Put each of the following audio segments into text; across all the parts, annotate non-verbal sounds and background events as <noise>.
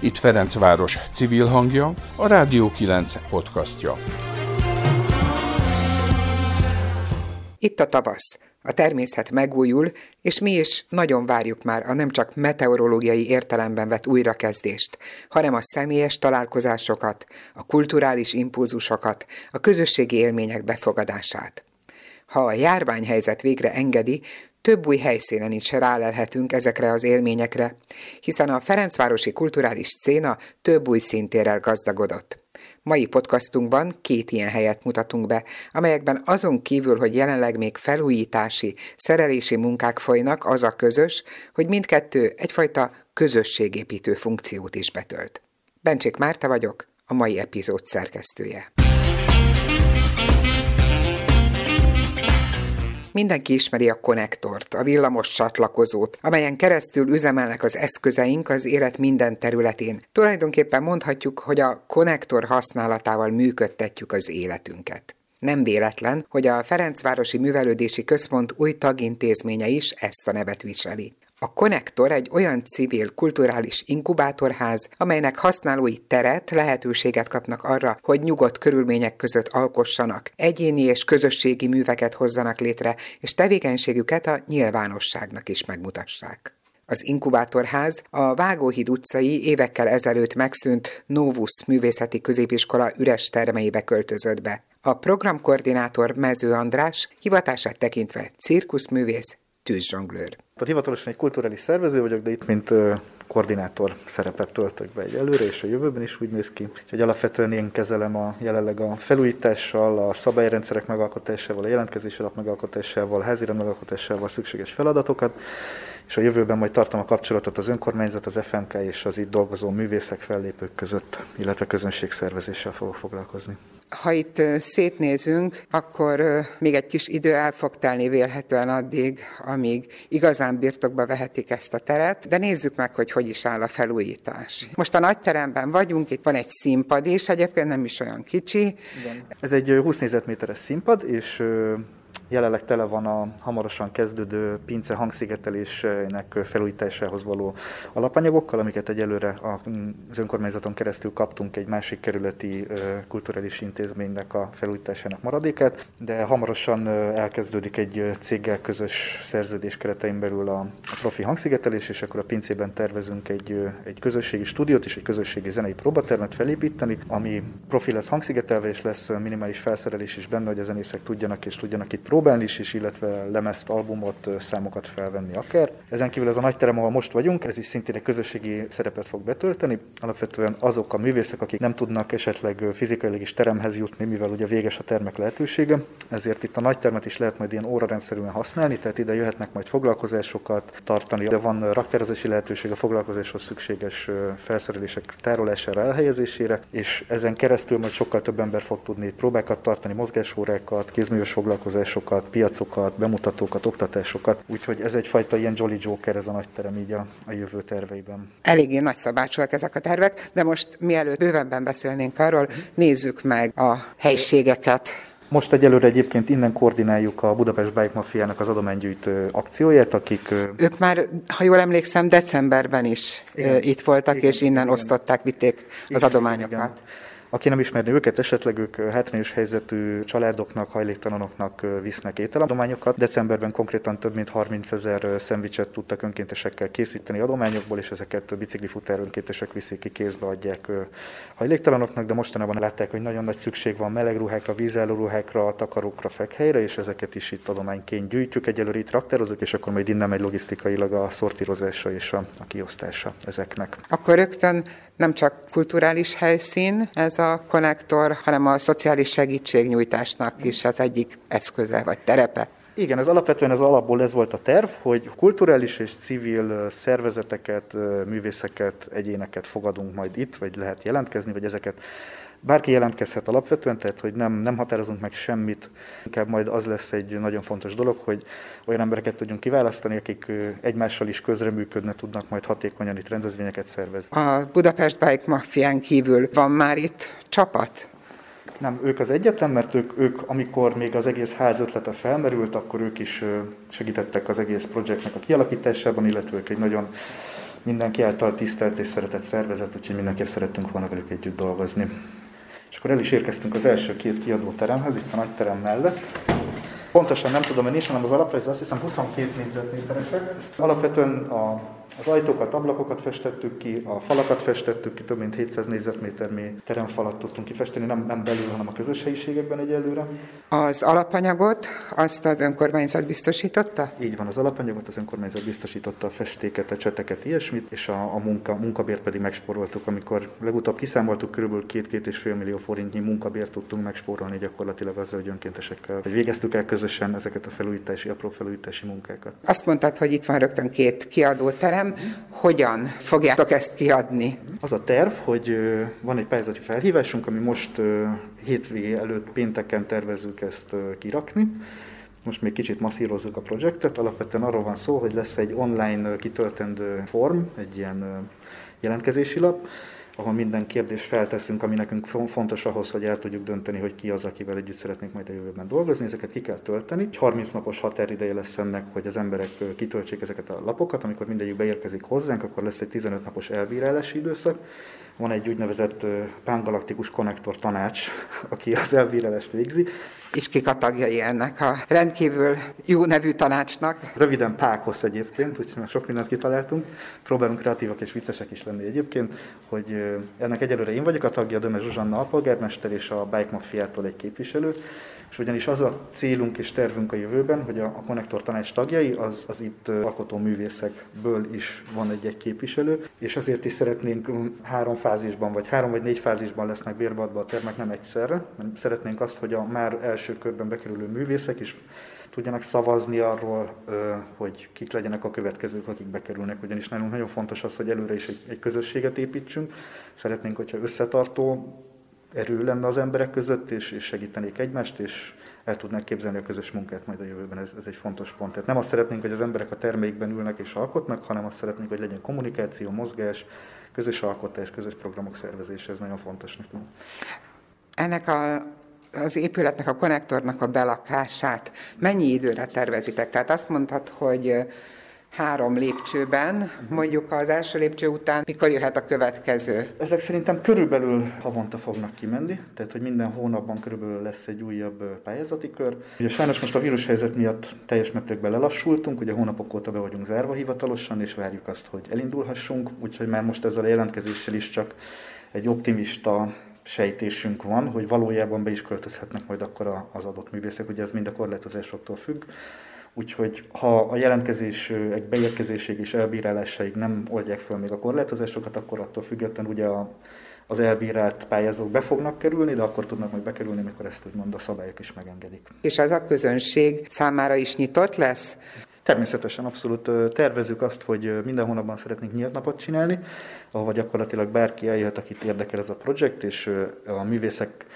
Itt Ferencváros civil hangja, a Rádió 9 podcastja. Itt a tavasz. A természet megújul, és mi is nagyon várjuk már a nem csak meteorológiai értelemben vett újrakezdést, hanem a személyes találkozásokat, a kulturális impulzusokat, a közösségi élmények befogadását. Ha a járványhelyzet végre engedi, több új helyszínen is rálelhetünk ezekre az élményekre, hiszen a Ferencvárosi kulturális széna több új szintérrel gazdagodott. Mai podcastunkban két ilyen helyet mutatunk be, amelyekben azon kívül, hogy jelenleg még felújítási, szerelési munkák folynak, az a közös, hogy mindkettő egyfajta közösségépítő funkciót is betölt. Bencsék Márta vagyok, a mai epizód szerkesztője. Mindenki ismeri a konnektort, a villamos csatlakozót, amelyen keresztül üzemelnek az eszközeink az élet minden területén. Tulajdonképpen mondhatjuk, hogy a konnektor használatával működtetjük az életünket. Nem véletlen, hogy a Ferencvárosi Művelődési Központ új tagintézménye is ezt a nevet viseli. A Konnektor egy olyan civil, kulturális inkubátorház, amelynek használói teret, lehetőséget kapnak arra, hogy nyugodt körülmények között alkossanak, egyéni és közösségi műveket hozzanak létre, és tevékenységüket a nyilvánosságnak is megmutassák. Az inkubátorház a Vágóhíd utcai évekkel ezelőtt megszűnt Novus művészeti középiskola üres termeibe költözött be. A programkoordinátor Mező András hivatását tekintve cirkuszművész, tűzzsonglőr. Hivatalosan egy kulturális szervező vagyok, de itt mint koordinátor szerepet töltök be egy előre, és a jövőben is úgy néz ki. Úgyhogy alapvetően én kezelem a jelenleg a felújítással, a szabályrendszerek megalkotásával, a jelentkezési alap megalkotásával, a házirend megalkotásával szükséges feladatokat, és a jövőben majd tartom a kapcsolatot az önkormányzat, az FMK és az itt dolgozó művészek, fellépők között, illetve közönségszervezéssel fogok foglalkozni. Ha itt szétnézünk, akkor még egy kis idő el fog telni vélhetően addig, amíg igazán birtokba vehetik ezt a teret, de nézzük meg, hogy hogy is áll a felújítás. Most a nagyteremben vagyunk, itt van egy színpad is, egyébként nem is olyan kicsi. Igen. Ez egy 20 négyzetméteres színpad, és Jelenleg tele van a hamarosan kezdődő pince hangszigetelésnek felújításához való alapanyagokkal, amiket egyelőre az önkormányzaton keresztül kaptunk egy másik kerületi kulturális intézménynek a felújításának maradékát, de hamarosan elkezdődik egy céggel közös szerződés keretein belül a profi hangszigetelés, és akkor a pincében tervezünk egy, egy közösségi stúdiót és egy közösségi zenei próbatermet felépíteni, ami profi lesz hangszigetelve, és lesz minimális felszerelés is benne, hogy a zenészek tudjanak és tudjanak itt próbálni is, és illetve lemezt, albumot, számokat felvenni akár. Ezen kívül ez a nagy terem, ahol most vagyunk, ez is szintén egy közösségi szerepet fog betölteni. Alapvetően azok a művészek, akik nem tudnak esetleg fizikailag is teremhez jutni, mivel ugye véges a termek lehetősége, ezért itt a nagy termet is lehet majd ilyen órarendszerűen használni, tehát ide jöhetnek majd foglalkozásokat tartani, de van raktározési lehetőség a foglalkozáshoz szükséges felszerelések tárolására, elhelyezésére, és ezen keresztül majd sokkal több ember fog tudni próbákat tartani, mozgásórákat, kézműves foglalkozások kiállításokat, piacokat, bemutatókat, oktatásokat. Úgyhogy ez egyfajta ilyen Jolly Joker ez a nagy terem így a, a jövő terveiben. Eléggé nagy szabácsúak ezek a tervek, de most mielőtt bővebben beszélnénk arról, nézzük meg a helységeket. Most egyelőre egyébként innen koordináljuk a Budapest Bike Mafiának az adománygyűjtő akcióját, akik... Ők már, ha jól emlékszem, decemberben is igen, itt voltak, igen, és innen igen. osztották, vitték az adományokat. Igen. Aki nem ismerné őket, esetleg ők hátrányos helyzetű családoknak, hajléktalanoknak visznek ételadományokat. Decemberben konkrétan több mint 30 ezer szendvicset tudtak önkéntesekkel készíteni adományokból, és ezeket biciklifutár önkéntesek viszik ki, kézbe adják hajléktalanoknak, de mostanában látták, hogy nagyon nagy szükség van meleg ruhákra, vízálló ruhákra, takarókra, fekhelyre, és ezeket is itt adományként gyűjtjük. Egyelőre itt raktározunk, és akkor majd innen megy logisztikailag a szortírozása és a, a kiosztása ezeknek. Akkor rögtön nem csak kulturális helyszín ez a konnektor, hanem a szociális segítségnyújtásnak is az egyik eszköze vagy terepe. Igen, ez alapvetően az alapból ez volt a terv, hogy kulturális és civil szervezeteket, művészeket, egyéneket fogadunk majd itt, vagy lehet jelentkezni, vagy ezeket Bárki jelentkezhet alapvetően, tehát hogy nem, nem határozunk meg semmit, inkább majd az lesz egy nagyon fontos dolog, hogy olyan embereket tudjunk kiválasztani, akik egymással is közreműködne, tudnak majd hatékonyan itt rendezvényeket szervezni. A Budapest Bike Mafián kívül van már itt csapat? Nem, ők az egyetlen, mert ők, ők, amikor még az egész ház ötlete felmerült, akkor ők is segítettek az egész projektnek a kialakításában, illetve ők egy nagyon mindenki által tisztelt és szeretett szervezet, úgyhogy mindenképp szerettünk volna velük együtt dolgozni. És akkor el is érkeztünk az első két kiadóteremhez, itt a nagy terem mellett. Pontosan nem tudom, hogy nincs, hanem az alaprajz azt hiszem 22 négyzetméteresek. Alapvetően a az ajtókat, ablakokat festettük ki, a falakat festettük ki, több mint 700 négyzetméternyi teremfalat tudtunk kifesteni, nem, nem belül, hanem a közös helyiségekben egyelőre. Az alapanyagot azt az önkormányzat biztosította? Így van, az alapanyagot az önkormányzat biztosította, a festéket, a cseteket, ilyesmit, és a, a munka, munkabért pedig megspóroltuk. Amikor legutóbb kiszámoltuk, kb. 2-2,5 millió forintnyi munkabért tudtunk megspórolni gyakorlatilag azzal, hogy önkéntesekkel, hogy végeztük el közösen ezeket a felújítási, apró felújítási munkákat. Azt mondtad, hogy itt van rögtön két kiadóterem, kérdezem, hogyan fogjátok ezt kiadni? Az a terv, hogy van egy pályázati felhívásunk, ami most hétvégé előtt pénteken tervezünk ezt kirakni. Most még kicsit masszírozzuk a projektet. Alapvetően arról van szó, hogy lesz egy online kitöltendő form, egy ilyen jelentkezési lap, ahol minden kérdést felteszünk, ami nekünk fontos ahhoz, hogy el tudjuk dönteni, hogy ki az, akivel együtt szeretnénk majd a jövőben dolgozni. Ezeket ki kell tölteni. Egy 30 napos határideje lesz ennek, hogy az emberek kitöltsék ezeket a lapokat. Amikor mindegyik beérkezik hozzánk, akkor lesz egy 15 napos elbírálási időszak. Van egy úgynevezett pángalaktikus konnektor tanács, <laughs> aki az elbírálást végzi. És kik a tagjai ennek a rendkívül jó nevű tanácsnak? Röviden Pákosz egyébként, úgyhogy már sok mindent kitaláltunk. Próbálunk kreatívak és viccesek is lenni egyébként, hogy ennek egyelőre én vagyok a tagja, Döme Zsuzsanna alpolgármester és a Bike Mafiától egy képviselő és ugyanis az a célunk és tervünk a jövőben, hogy a, a Konnektor tanács tagjai, az, az itt alkotó művészekből is van egy-egy képviselő, és azért is szeretnénk három fázisban, vagy három vagy négy fázisban lesznek bérbeadva a termek, nem egyszerre. Szeretnénk azt, hogy a már első körben bekerülő művészek is tudjanak szavazni arról, hogy kik legyenek a következők, akik bekerülnek, ugyanis nálunk nagyon fontos az, hogy előre is egy, egy közösséget építsünk. Szeretnénk, hogyha összetartó erő lenne az emberek között, és, és segítenék egymást, és el tudnák képzelni a közös munkát majd a jövőben, ez, ez egy fontos pont. Tehát nem azt szeretnénk, hogy az emberek a termékben ülnek és alkotnak, hanem azt szeretnénk, hogy legyen kommunikáció, mozgás, közös alkotás, közös programok szervezése, ez nagyon fontos nekünk. Ennek a az épületnek, a konnektornak a belakását mennyi időre tervezitek? Tehát azt mondtad, hogy három lépcsőben, mondjuk az első lépcső után, mikor jöhet a következő? Ezek szerintem körülbelül havonta fognak kimenni, tehát hogy minden hónapban körülbelül lesz egy újabb pályázati kör. Ugye sajnos most a vírushelyzet miatt teljes mértékben lelassultunk, ugye hónapok óta be vagyunk zárva hivatalosan, és várjuk azt, hogy elindulhassunk, úgyhogy már most ezzel a jelentkezéssel is csak egy optimista sejtésünk van, hogy valójában be is költözhetnek majd akkor az adott művészek, ugye ez mind a korlátozásoktól függ. Úgyhogy ha a jelentkezés egy beérkezésig és elbírálásaig nem oldják fel még a korlátozásokat, akkor attól függetlenül ugye a, az elbírált pályázók be fognak kerülni, de akkor tudnak majd bekerülni, amikor ezt úgymond a szabályok is megengedik. És az a közönség számára is nyitott lesz? Természetesen abszolút tervezük azt, hogy minden hónapban szeretnénk nyílt napot csinálni, ahol gyakorlatilag bárki eljöhet, akit érdekel ez a projekt, és a művészek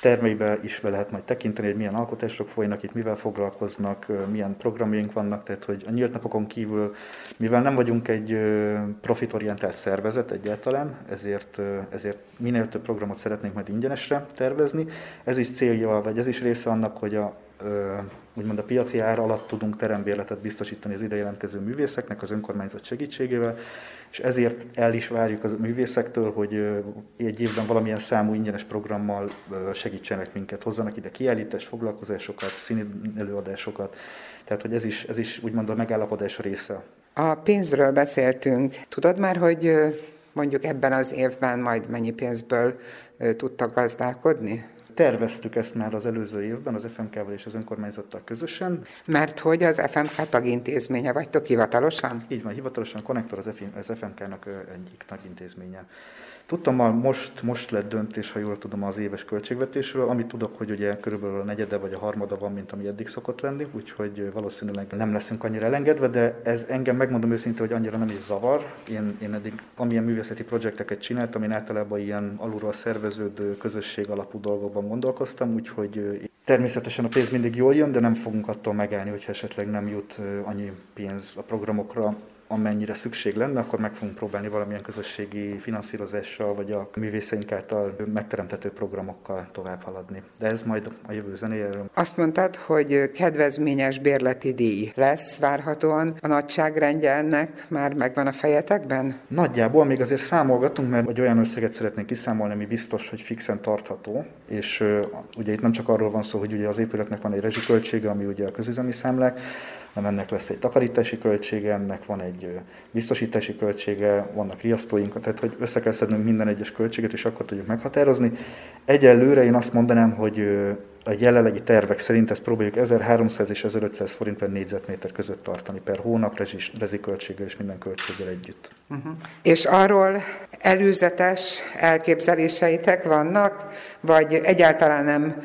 termeibe is be lehet majd tekinteni, hogy milyen alkotások folynak itt, mivel foglalkoznak, milyen programjaink vannak, tehát hogy a nyílt napokon kívül, mivel nem vagyunk egy profitorientált szervezet egyáltalán, ezért, ezért minél több programot szeretnénk majd ingyenesre tervezni. Ez is célja, vagy ez is része annak, hogy a úgymond a piaci ár alatt tudunk terembérletet biztosítani az ide jelentkező művészeknek az önkormányzat segítségével, és ezért el is várjuk a művészektől, hogy egy évben valamilyen számú ingyenes programmal segítsenek minket, hozzanak ide kiállítás, foglalkozásokat, színi előadásokat, tehát hogy ez is, ez is úgymond a megállapodás része. A pénzről beszéltünk. Tudod már, hogy mondjuk ebben az évben majd mennyi pénzből tudtak gazdálkodni? Terveztük ezt már az előző évben az FMK-val és az önkormányzattal közösen. Mert hogy az FMK tagintézménye vagytok hivatalosan? Így van, hivatalosan az, az FMK-nak egyik tagintézménye. Tudtam, most, most lett döntés, ha jól tudom, az éves költségvetésről, amit tudok, hogy ugye körülbelül a negyede vagy a harmada van, mint ami eddig szokott lenni, úgyhogy valószínűleg nem leszünk annyira elengedve, de ez engem megmondom őszintén, hogy annyira nem is zavar. Én, én eddig amilyen művészeti projekteket csináltam, én általában ilyen alulról szerveződő közösség alapú dolgokban gondolkoztam, úgyhogy természetesen a pénz mindig jól jön, de nem fogunk attól megállni, hogyha esetleg nem jut annyi pénz a programokra, amennyire szükség lenne, akkor meg fogunk próbálni valamilyen közösségi finanszírozással, vagy a művészeink által megteremtető programokkal tovább haladni. De ez majd a jövő zenéjéről. Azt mondtad, hogy kedvezményes bérleti díj lesz várhatóan. A nagyságrendje ennek már megvan a fejetekben? Nagyjából még azért számolgatunk, mert egy olyan összeget szeretnénk kiszámolni, ami biztos, hogy fixen tartható, és uh, ugye itt nem csak arról van szó, hogy ugye az épületnek van egy rezsiköltsége, ami ugye a közüzemi számlák, hanem ennek lesz egy takarítási költsége, ennek van egy biztosítási költsége, vannak riasztóink, tehát hogy össze kell szednünk minden egyes költséget, és akkor tudjuk meghatározni. Egyelőre én azt mondanám, hogy a jelenlegi tervek szerint ezt próbáljuk 1300 és 1500 forint per négyzetméter között tartani per hónap, rezis, reziköltséggel és minden költséggel együtt. Uh-huh. És arról előzetes elképzeléseitek vannak, vagy egyáltalán nem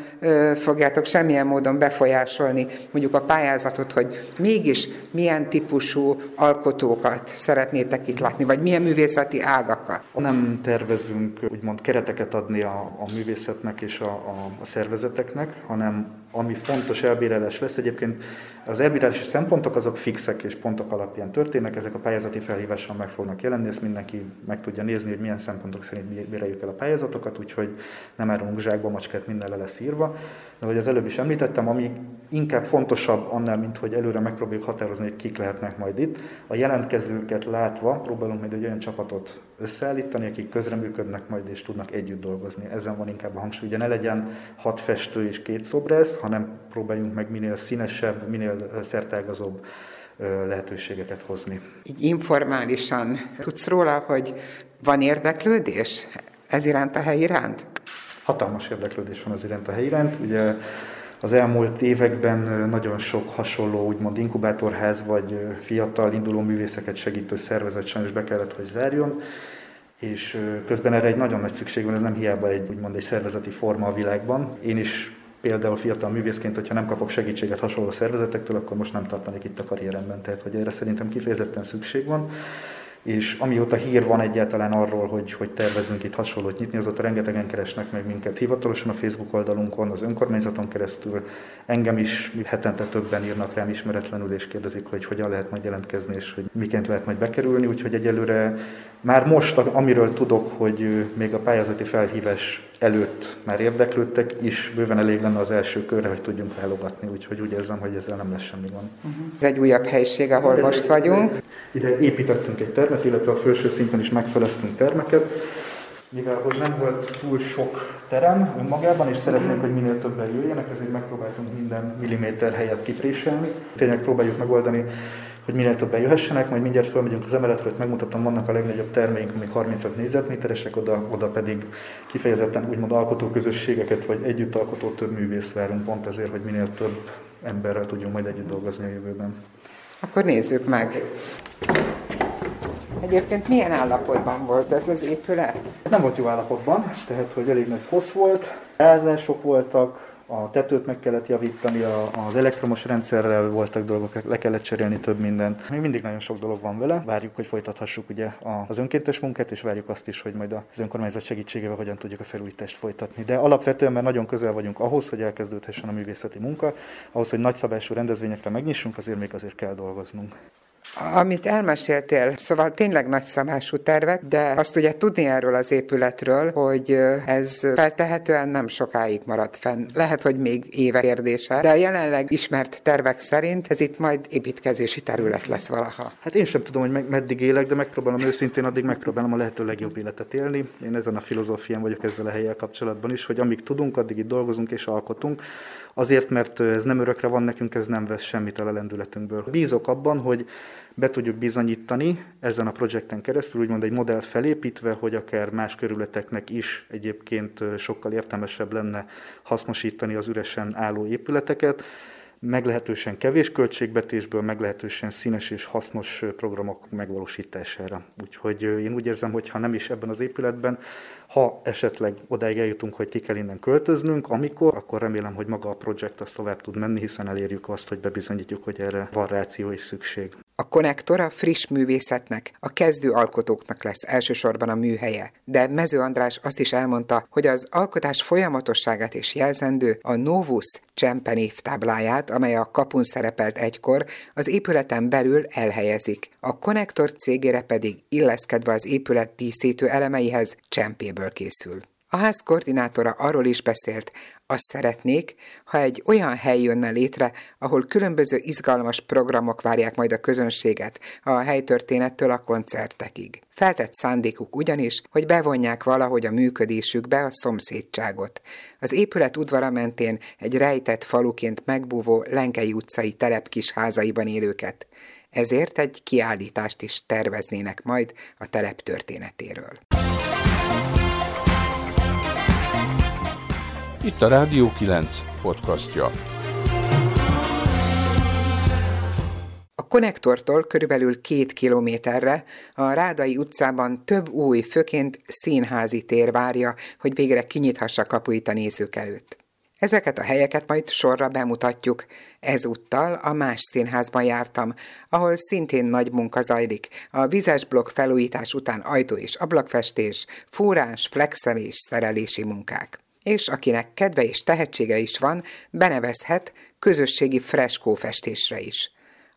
fogjátok semmilyen módon befolyásolni mondjuk a pályázatot, hogy mégis milyen típusú alkotókat szeretnétek itt látni, vagy milyen művészeti ágakat? Nem tervezünk úgymond kereteket adni a, a művészetnek és a, a, a szervezeteknek, hanem ami fontos elbírálás lesz. Egyébként az elbírálási szempontok azok fixek és pontok alapján történnek, ezek a pályázati felhíváson meg fognak jelenni, ezt mindenki meg tudja nézni, hogy milyen szempontok szerint bíráljuk el a pályázatokat, úgyhogy nem árulunk zsákba, macskát minden le lesz írva. De ahogy az előbb is említettem, ami inkább fontosabb annál, mint hogy előre megpróbáljuk határozni, hogy kik lehetnek majd itt. A jelentkezőket látva próbálunk majd egy olyan csapatot összeállítani, akik közreműködnek majd és tudnak együtt dolgozni. Ezen van inkább a hangsúly. Ugye ne legyen hat festő és két szobrász, hanem próbáljunk meg minél színesebb, minél szertágazóbb lehetőségeket hozni. Így informálisan tudsz róla, hogy van érdeklődés ez iránt a hely iránt? Hatalmas érdeklődés van az iránt a hely iránt. Ugye az elmúlt években nagyon sok hasonló, úgymond inkubátorház vagy fiatal induló művészeket segítő szervezet sajnos be kellett, hogy zárjon és közben erre egy nagyon nagy szükség van, ez nem hiába egy, úgymond egy szervezeti forma a világban. Én is például fiatal művészként, hogyha nem kapok segítséget hasonló szervezetektől, akkor most nem tartanék itt a karrieremben. Tehát, hogy erre szerintem kifejezetten szükség van és amióta hír van egyáltalán arról, hogy, hogy tervezünk itt hasonlót nyitni, azóta rengetegen keresnek meg minket hivatalosan a Facebook oldalunkon, az önkormányzaton keresztül. Engem is hetente többen írnak rám ismeretlenül, és kérdezik, hogy hogyan lehet majd jelentkezni, és hogy miként lehet majd bekerülni. Úgyhogy egyelőre már most, amiről tudok, hogy még a pályázati felhívás előtt már érdeklődtek, is bőven elég lenne az első körre, hogy tudjunk válogatni, úgyhogy úgy érzem, hogy ezzel nem lesz semmi gond. Uh-huh. Ez egy újabb helység, ahol De most vagyunk. Ide építettünk egy termet, illetve a felső szinten is megfeleztünk termeket, mivel hogy nem volt túl sok terem önmagában, és szeretnénk, hogy minél többen jöjjenek, ezért megpróbáltunk minden milliméter helyet kipréselni. Tényleg próbáljuk megoldani hogy minél többen jöhessenek, majd mindjárt fölmegyünk az emeletről, hogy megmutatom, vannak a legnagyobb termeink, amik 35 négyzetméteresek, oda, oda pedig kifejezetten úgymond alkotóközösségeket, vagy együtt alkotó több művész várunk, pont azért, hogy minél több emberrel tudjunk majd együtt dolgozni a jövőben. Akkor nézzük meg. Egyébként milyen állapotban volt ez az épület? Nem volt jó állapotban, tehát hogy elég nagy hossz volt, elzások voltak, a tetőt meg kellett javítani, az elektromos rendszerrel voltak dolgok, le kellett cserélni több mindent. Még mindig nagyon sok dolog van vele. Várjuk, hogy folytathassuk ugye az önkéntes munkát, és várjuk azt is, hogy majd az önkormányzat segítségével hogyan tudjuk a felújítást folytatni. De alapvetően mert nagyon közel vagyunk ahhoz, hogy elkezdődhessen a művészeti munka, ahhoz, hogy nagyszabású rendezvényekre megnyissunk, azért még azért kell dolgoznunk. Amit elmeséltél, szóval tényleg nagy szabású tervek, de azt ugye tudni erről az épületről, hogy ez feltehetően nem sokáig marad fenn. Lehet, hogy még éve kérdése, de a jelenleg ismert tervek szerint ez itt majd építkezési terület lesz valaha. Hát én sem tudom, hogy meg, meddig élek, de megpróbálom őszintén, addig megpróbálom a lehető legjobb életet élni. Én ezen a filozófián vagyok ezzel a helyel kapcsolatban is, hogy amíg tudunk, addig itt dolgozunk és alkotunk. Azért, mert ez nem örökre van nekünk, ez nem vesz semmit a lendületünkből. Bízok abban, hogy be tudjuk bizonyítani ezen a projekten keresztül, úgymond egy modell felépítve, hogy akár más körületeknek is egyébként sokkal értelmesebb lenne hasznosítani az üresen álló épületeket, meglehetősen kevés költségbetésből, meglehetősen színes és hasznos programok megvalósítására. Úgyhogy én úgy érzem, hogy ha nem is ebben az épületben, ha esetleg odáig eljutunk, hogy ki kell innen költöznünk, amikor, akkor remélem, hogy maga a projekt az tovább tud menni, hiszen elérjük azt, hogy bebizonyítjuk, hogy erre van ráció és szükség. A konnektor a friss művészetnek, a kezdő alkotóknak lesz elsősorban a műhelye, de Mező András azt is elmondta, hogy az alkotás folyamatosságát is jelzendő a Novus Csempe névtábláját, amely a kapun szerepelt egykor, az épületen belül elhelyezik. A konnektor cégére pedig illeszkedve az épület díszítő elemeihez csempéből készül. A ház koordinátora arról is beszélt, azt szeretnék, ha egy olyan hely jönne létre, ahol különböző izgalmas programok várják majd a közönséget, a helytörténettől a koncertekig. Feltett szándékuk ugyanis, hogy bevonják valahogy a működésükbe a szomszédságot. Az épület udvara mentén egy rejtett faluként megbúvó Lenkei utcai telep kis házaiban élőket. Ezért egy kiállítást is terveznének majd a telep történetéről. Itt a Rádió 9 podcastja. A konnektortól körülbelül két kilométerre a Rádai utcában több új, főként színházi tér várja, hogy végre kinyithassa kapuit a nézők előtt. Ezeket a helyeket majd sorra bemutatjuk. Ezúttal a más színházban jártam, ahol szintén nagy munka zajlik. A vizes blokk felújítás után ajtó és ablakfestés, fúrás, flexelés, szerelési munkák és akinek kedve és tehetsége is van, benevezhet közösségi freskófestésre is.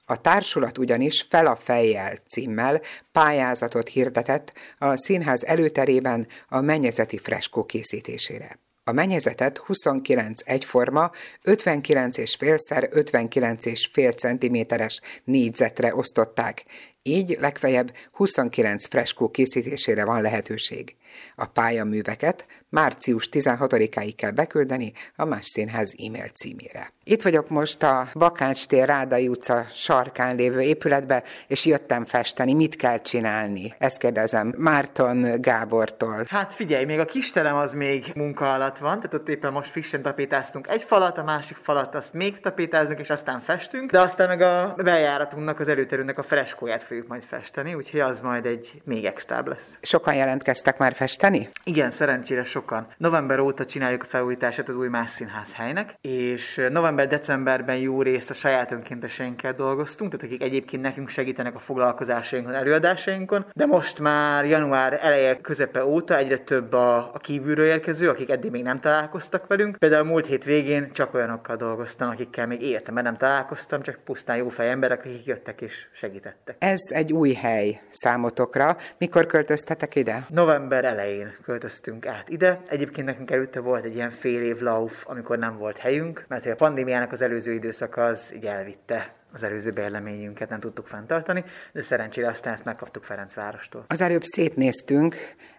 A társulat ugyanis Fel a fejjel címmel pályázatot hirdetett a színház előterében a mennyezeti freskó készítésére. A mennyezetet 29 egyforma, 59 és félszer 59 és fél centiméteres négyzetre osztották, így legfeljebb 29 freskó készítésére van lehetőség. A pályaműveket március 16-áig kell beküldeni a Más Színház e-mail címére. Itt vagyok most a Bakács tér Rádai utca sarkán lévő épületbe, és jöttem festeni. Mit kell csinálni? Ezt kérdezem Márton Gábortól. Hát figyelj, még a kisterem az még munka alatt van, tehát ott éppen most frissen tapétáztunk egy falat, a másik falat azt még tapétázunk, és aztán festünk, de aztán meg a bejáratunknak, az előterünknek a freskóját fogjuk majd festeni, úgyhogy az majd egy még extrább lesz. Sokan jelentkeztek már festeni? Igen, szerencsére sokan. November óta csináljuk a felújítását az új más színház helynek, és november-decemberben jó részt a saját önkénteseinkkel dolgoztunk, tehát akik egyébként nekünk segítenek a foglalkozásainkon, előadásainkon, de most már január eleje közepe óta egyre több a, a kívülről érkező, akik eddig még nem találkoztak velünk. Például múlt hét végén csak olyanokkal dolgoztam, akikkel még életemben nem találkoztam, csak pusztán jó fej emberek, akik jöttek és segítettek. Ez egy új hely számotokra. Mikor költöztetek ide? November elején költöztünk át ide. Egyébként nekünk előtte volt egy ilyen fél év lauf, amikor nem volt helyünk, mert a pandémiának az előző időszak az így elvitte az előző bérleményünket nem tudtuk fenntartani, de szerencsére aztán ezt megkaptuk Ferencvárostól. Az előbb szétnéztünk,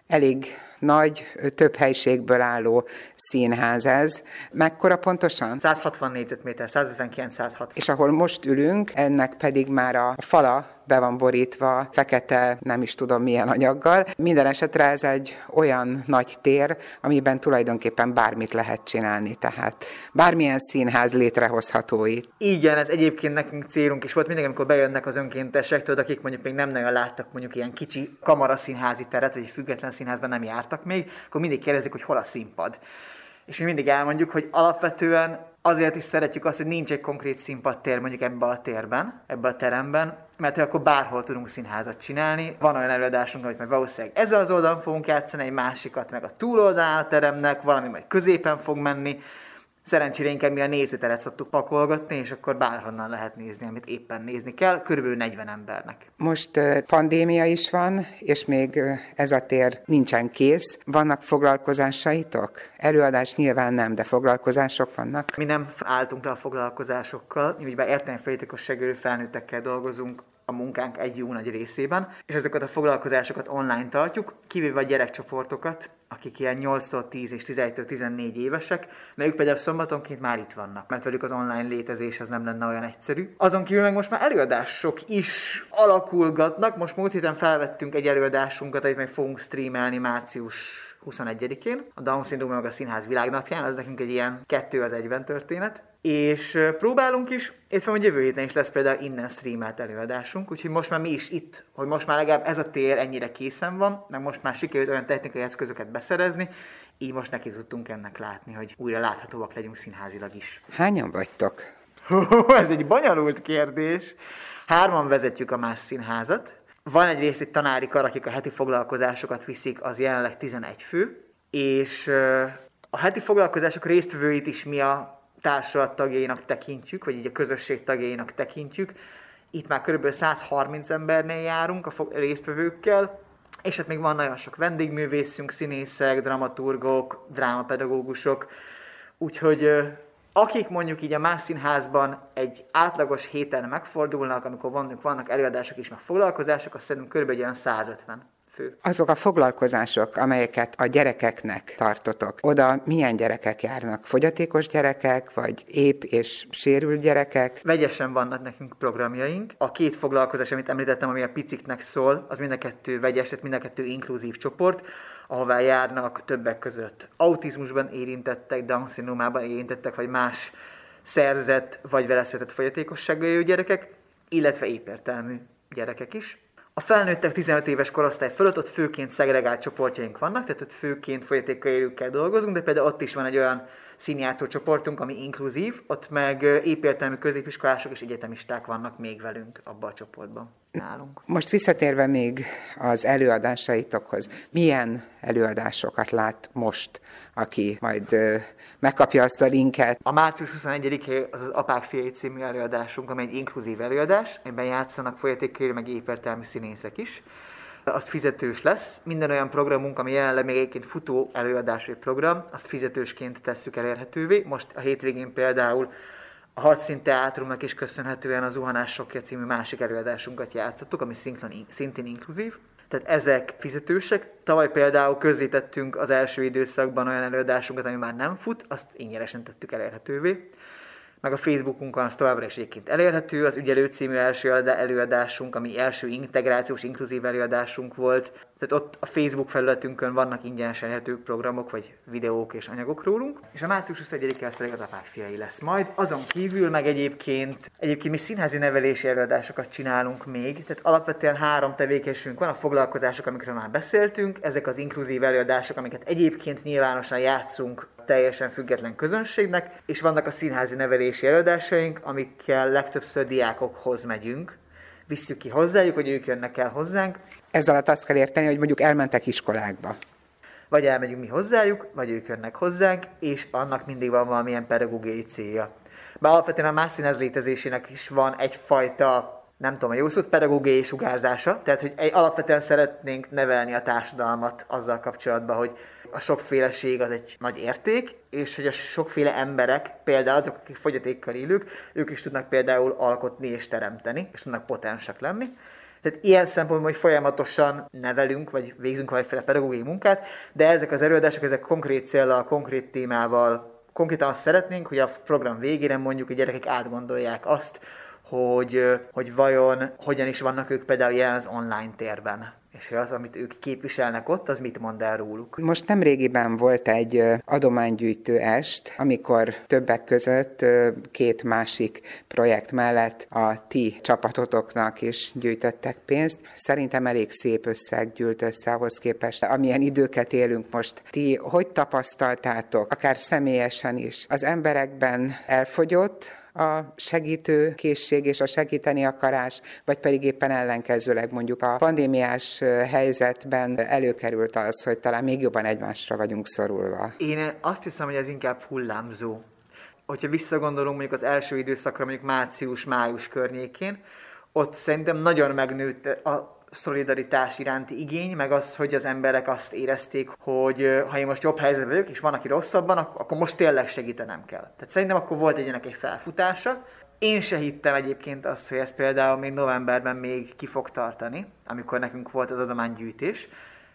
elég nagy, több helységből álló színház ez. Mekkora pontosan? 160 négyzetméter, 159-160. És ahol most ülünk, ennek pedig már a fala be van borítva fekete, nem is tudom milyen anyaggal. Minden esetre ez egy olyan nagy tér, amiben tulajdonképpen bármit lehet csinálni, tehát bármilyen színház létrehozható itt. Igen, ez egyébként nekünk célunk is volt mindig, amikor bejönnek az önkéntesek, tudod, akik mondjuk még nem nagyon láttak mondjuk ilyen kicsi kamaraszínházi teret, vagy független színházban nem jártak még, akkor mindig kérdezik, hogy hol a színpad. És mi mindig elmondjuk, hogy alapvetően azért is szeretjük azt, hogy nincs egy konkrét színpadtér mondjuk ebbe a térben, ebbe a teremben, mert hogy akkor bárhol tudunk színházat csinálni. Van olyan előadásunk, amit majd valószínűleg ezzel az oldalon fogunk játszani, egy másikat meg a túloldalán a teremnek, valami majd középen fog menni, Szerencsére inkább mi a nézőteret szoktuk pakolgatni, és akkor bárhonnan lehet nézni, amit éppen nézni kell, körülbelül 40 embernek. Most pandémia is van, és még ez a tér nincsen kész. Vannak foglalkozásaitok? Előadás nyilván nem, de foglalkozások vannak? Mi nem álltunk le a foglalkozásokkal, mi ugye értelmi felítékos segülő felnőttekkel dolgozunk, a munkánk egy jó nagy részében, és azokat a foglalkozásokat online tartjuk, kivéve a gyerekcsoportokat, akik ilyen 8-tól 10 és 11-től 14 évesek, mert ők például szombatonként már itt vannak, mert velük az online létezés az nem lenne olyan egyszerű. Azon kívül meg most már előadások is alakulgatnak, most múlt héten felvettünk egy előadásunkat, amit meg fogunk streamelni március 21-én, a Down Syndrome meg a Színház világnapján, az nekünk egy ilyen kettő az egyben történet. És próbálunk is, illetve hogy jövő héten is lesz például innen streamelt előadásunk, úgyhogy most már mi is itt, hogy most már legalább ez a tér ennyire készen van, meg most már sikerült olyan technikai eszközöket beszerezni, így most neki tudtunk ennek látni, hogy újra láthatóak legyünk színházilag is. Hányan vagytok? Ez egy bonyolult kérdés. Hárman vezetjük a más színházat. Van egyrészt egy tanári kar, akik a heti foglalkozásokat viszik, az jelenleg 11 fő, és a heti foglalkozások résztvevőit is mi a társulat tagjainak tekintjük, vagy így a közösség tagjainak tekintjük. Itt már kb. 130 embernél járunk a résztvevőkkel, és hát még van nagyon sok vendégművészünk, színészek, dramaturgok, drámapedagógusok, úgyhogy akik mondjuk így a más színházban egy átlagos héten megfordulnak, amikor vannak, vannak előadások és meg foglalkozások, azt szerintem körülbelül olyan 150 fő. Azok a foglalkozások, amelyeket a gyerekeknek tartotok, oda milyen gyerekek járnak? Fogyatékos gyerekek, vagy épp és sérült gyerekek? Vegyesen vannak nekünk programjaink. A két foglalkozás, amit említettem, ami a piciknek szól, az mind a kettő vegyes, tehát mind a kettő inkluzív csoport, ahová járnak többek között autizmusban érintettek, Down szindrómában érintettek, vagy más szerzett vagy vele fogyatékossággal gyerekek, illetve épertelmű gyerekek is. A felnőttek 15 éves korosztály fölött ott főként szegregált csoportjaink vannak, tehát ott főként folyatékkal élőkkel dolgozunk, de például ott is van egy olyan színjátszó csoportunk, ami inkluzív, ott meg épértelmű középiskolások és egyetemisták vannak még velünk abba a csoportban nálunk. Most visszatérve még az előadásaitokhoz, milyen előadásokat lát most, aki majd megkapja azt a linket. A március 21 az az Apák Fiai című előadásunk, amely egy inkluzív előadás, ebben játszanak folyatékkel meg épertelmű színészek is. Az fizetős lesz. Minden olyan programunk, ami jelenleg még egyébként futó előadás vagy program, azt fizetősként tesszük elérhetővé. Most a hétvégén például a Hadszín Teátrumnak is köszönhetően az Zuhanás Sokja című másik előadásunkat játszottuk, ami szintén inkluzív. Tehát ezek fizetősek. Tavaly például közzétettünk az első időszakban olyan előadásunkat, ami már nem fut, azt ingyenesen tettük elérhetővé meg a Facebookunkon az továbbra is egyébként elérhető. Az Ügyelő című első előadásunk, ami első integrációs, inkluzív előadásunk volt. Tehát ott a Facebook felületünkön vannak ingyenes elérhető programok, vagy videók és anyagok rólunk. És a március 21 az pedig az apák fiai lesz majd. Azon kívül meg egyébként, egyébként mi színházi nevelési előadásokat csinálunk még. Tehát alapvetően három tevékenységünk van, a foglalkozások, amikről már beszéltünk, ezek az inkluzív előadások, amiket egyébként nyilvánosan játszunk teljesen független közönségnek, és vannak a színházi nevelési előadásaink, amikkel legtöbbször diákokhoz megyünk, visszük ki hozzájuk, hogy ők jönnek el hozzánk. Ez alatt azt kell érteni, hogy mondjuk elmentek iskolákba. Vagy elmegyünk mi hozzájuk, vagy ők jönnek hozzánk, és annak mindig van valamilyen pedagógiai célja. Bár alapvetően a más színház létezésének is van egyfajta nem tudom, a jó szót, pedagógiai sugárzása, tehát hogy egy, alapvetően szeretnénk nevelni a társadalmat azzal kapcsolatban, hogy a sokféleség az egy nagy érték, és hogy a sokféle emberek, például azok, akik fogyatékkal élők, ők is tudnak például alkotni és teremteni, és tudnak potensek lenni. Tehát ilyen szempontból, hogy folyamatosan nevelünk, vagy végzünk valamiféle pedagógiai munkát, de ezek az előadások, ezek konkrét célral, konkrét témával, konkrétan azt szeretnénk, hogy a program végére mondjuk a gyerekek átgondolják azt, hogy, hogy vajon hogyan is vannak ők például jelen az online térben és az, amit ők képviselnek ott, az mit mond el róluk. Most nem régiben volt egy adománygyűjtő est, amikor többek között két másik projekt mellett a ti csapatotoknak is gyűjtöttek pénzt. Szerintem elég szép összeg gyűlt össze ahhoz képest, amilyen időket élünk most. Ti hogy tapasztaltátok, akár személyesen is, az emberekben elfogyott, a segítő készség és a segíteni akarás, vagy pedig éppen ellenkezőleg mondjuk a pandémiás helyzetben előkerült az, hogy talán még jobban egymásra vagyunk szorulva. Én azt hiszem, hogy ez inkább hullámzó. Hogyha visszagondolunk mondjuk az első időszakra, mondjuk március-május környékén, ott szerintem nagyon megnőtt a szolidaritás iránti igény, meg az, hogy az emberek azt érezték, hogy ha én most jobb helyzetben vagyok, és van, aki rosszabban, akkor most tényleg segítenem kell. Tehát szerintem akkor volt egy ennek egy felfutása. Én se hittem egyébként azt, hogy ez például még novemberben még ki fog tartani, amikor nekünk volt az adománygyűjtés,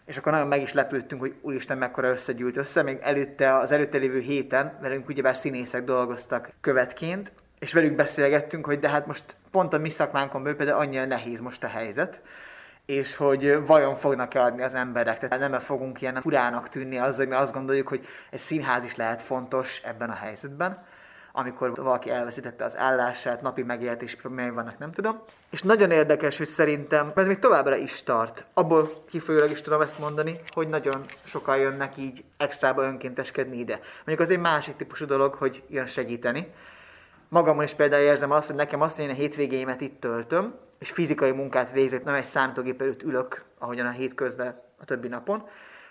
és akkor nagyon meg is lepődtünk, hogy úristen mekkora összegyűlt össze, még előtte, az előtte lévő héten velünk ugyebár színészek dolgoztak követként, és velük beszélgettünk, hogy de hát most pont a mi szakmánkon belül például annyira nehéz most a helyzet, és hogy vajon fognak-e adni az emberek. Tehát nem fogunk ilyen furának tűnni azzal, hogy mi azt gondoljuk, hogy egy színház is lehet fontos ebben a helyzetben amikor valaki elveszítette az állását, napi megélhetési problémái vannak, nem tudom. És nagyon érdekes, hogy szerintem ez még továbbra is tart. Abból kifolyólag is tudom ezt mondani, hogy nagyon sokan jönnek így extrába önkénteskedni ide. Mondjuk az egy másik típusú dolog, hogy jön segíteni, Magamon is például érzem azt, hogy nekem azt, hogy én a hétvégéimet itt töltöm, és fizikai munkát végzek, nem egy számítógép előtt ülök, ahogyan a hétközben a többi napon,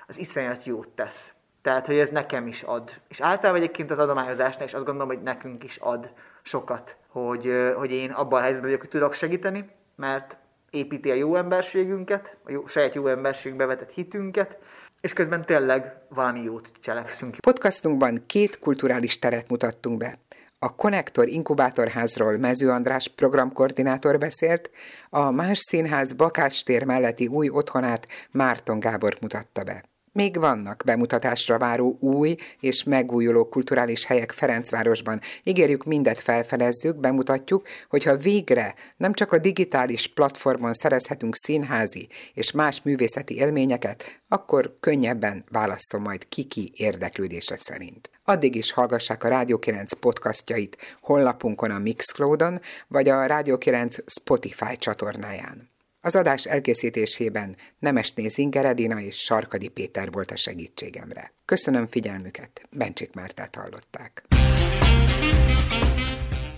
az iszonyat jót tesz. Tehát, hogy ez nekem is ad. És általában egyébként az adományozásnál is azt gondolom, hogy nekünk is ad sokat, hogy, hogy én abban a helyzetben vagyok, hogy tudok segíteni, mert építi a jó emberségünket, a jó, saját jó emberségbe vetett hitünket, és közben tényleg valami jót cselekszünk. Podcastunkban két kulturális teret mutattunk be. A Konnektor Inkubátorházról Mező András programkoordinátor beszélt, a Más Színház Bakács tér melletti új otthonát Márton Gábor mutatta be. Még vannak bemutatásra váró új és megújuló kulturális helyek Ferencvárosban. Ígérjük, mindet felfedezzük, bemutatjuk, hogyha végre nem csak a digitális platformon szerezhetünk színházi és más művészeti élményeket, akkor könnyebben válasszom majd kiki érdeklődése szerint. Addig is hallgassák a Rádió 9 podcastjait honlapunkon a Mixcloudon, vagy a Rádió 9 Spotify csatornáján. Az adás elkészítésében Nemesné Zinger Edina és Sarkadi Péter volt a segítségemre. Köszönöm figyelmüket, Bencsik Mártát hallották.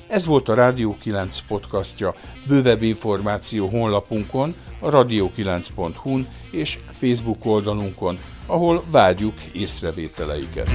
Ez volt a Rádió 9 podcastja. Bővebb információ honlapunkon, a radio9.hu-n és Facebook oldalunkon, ahol várjuk észrevételeiket.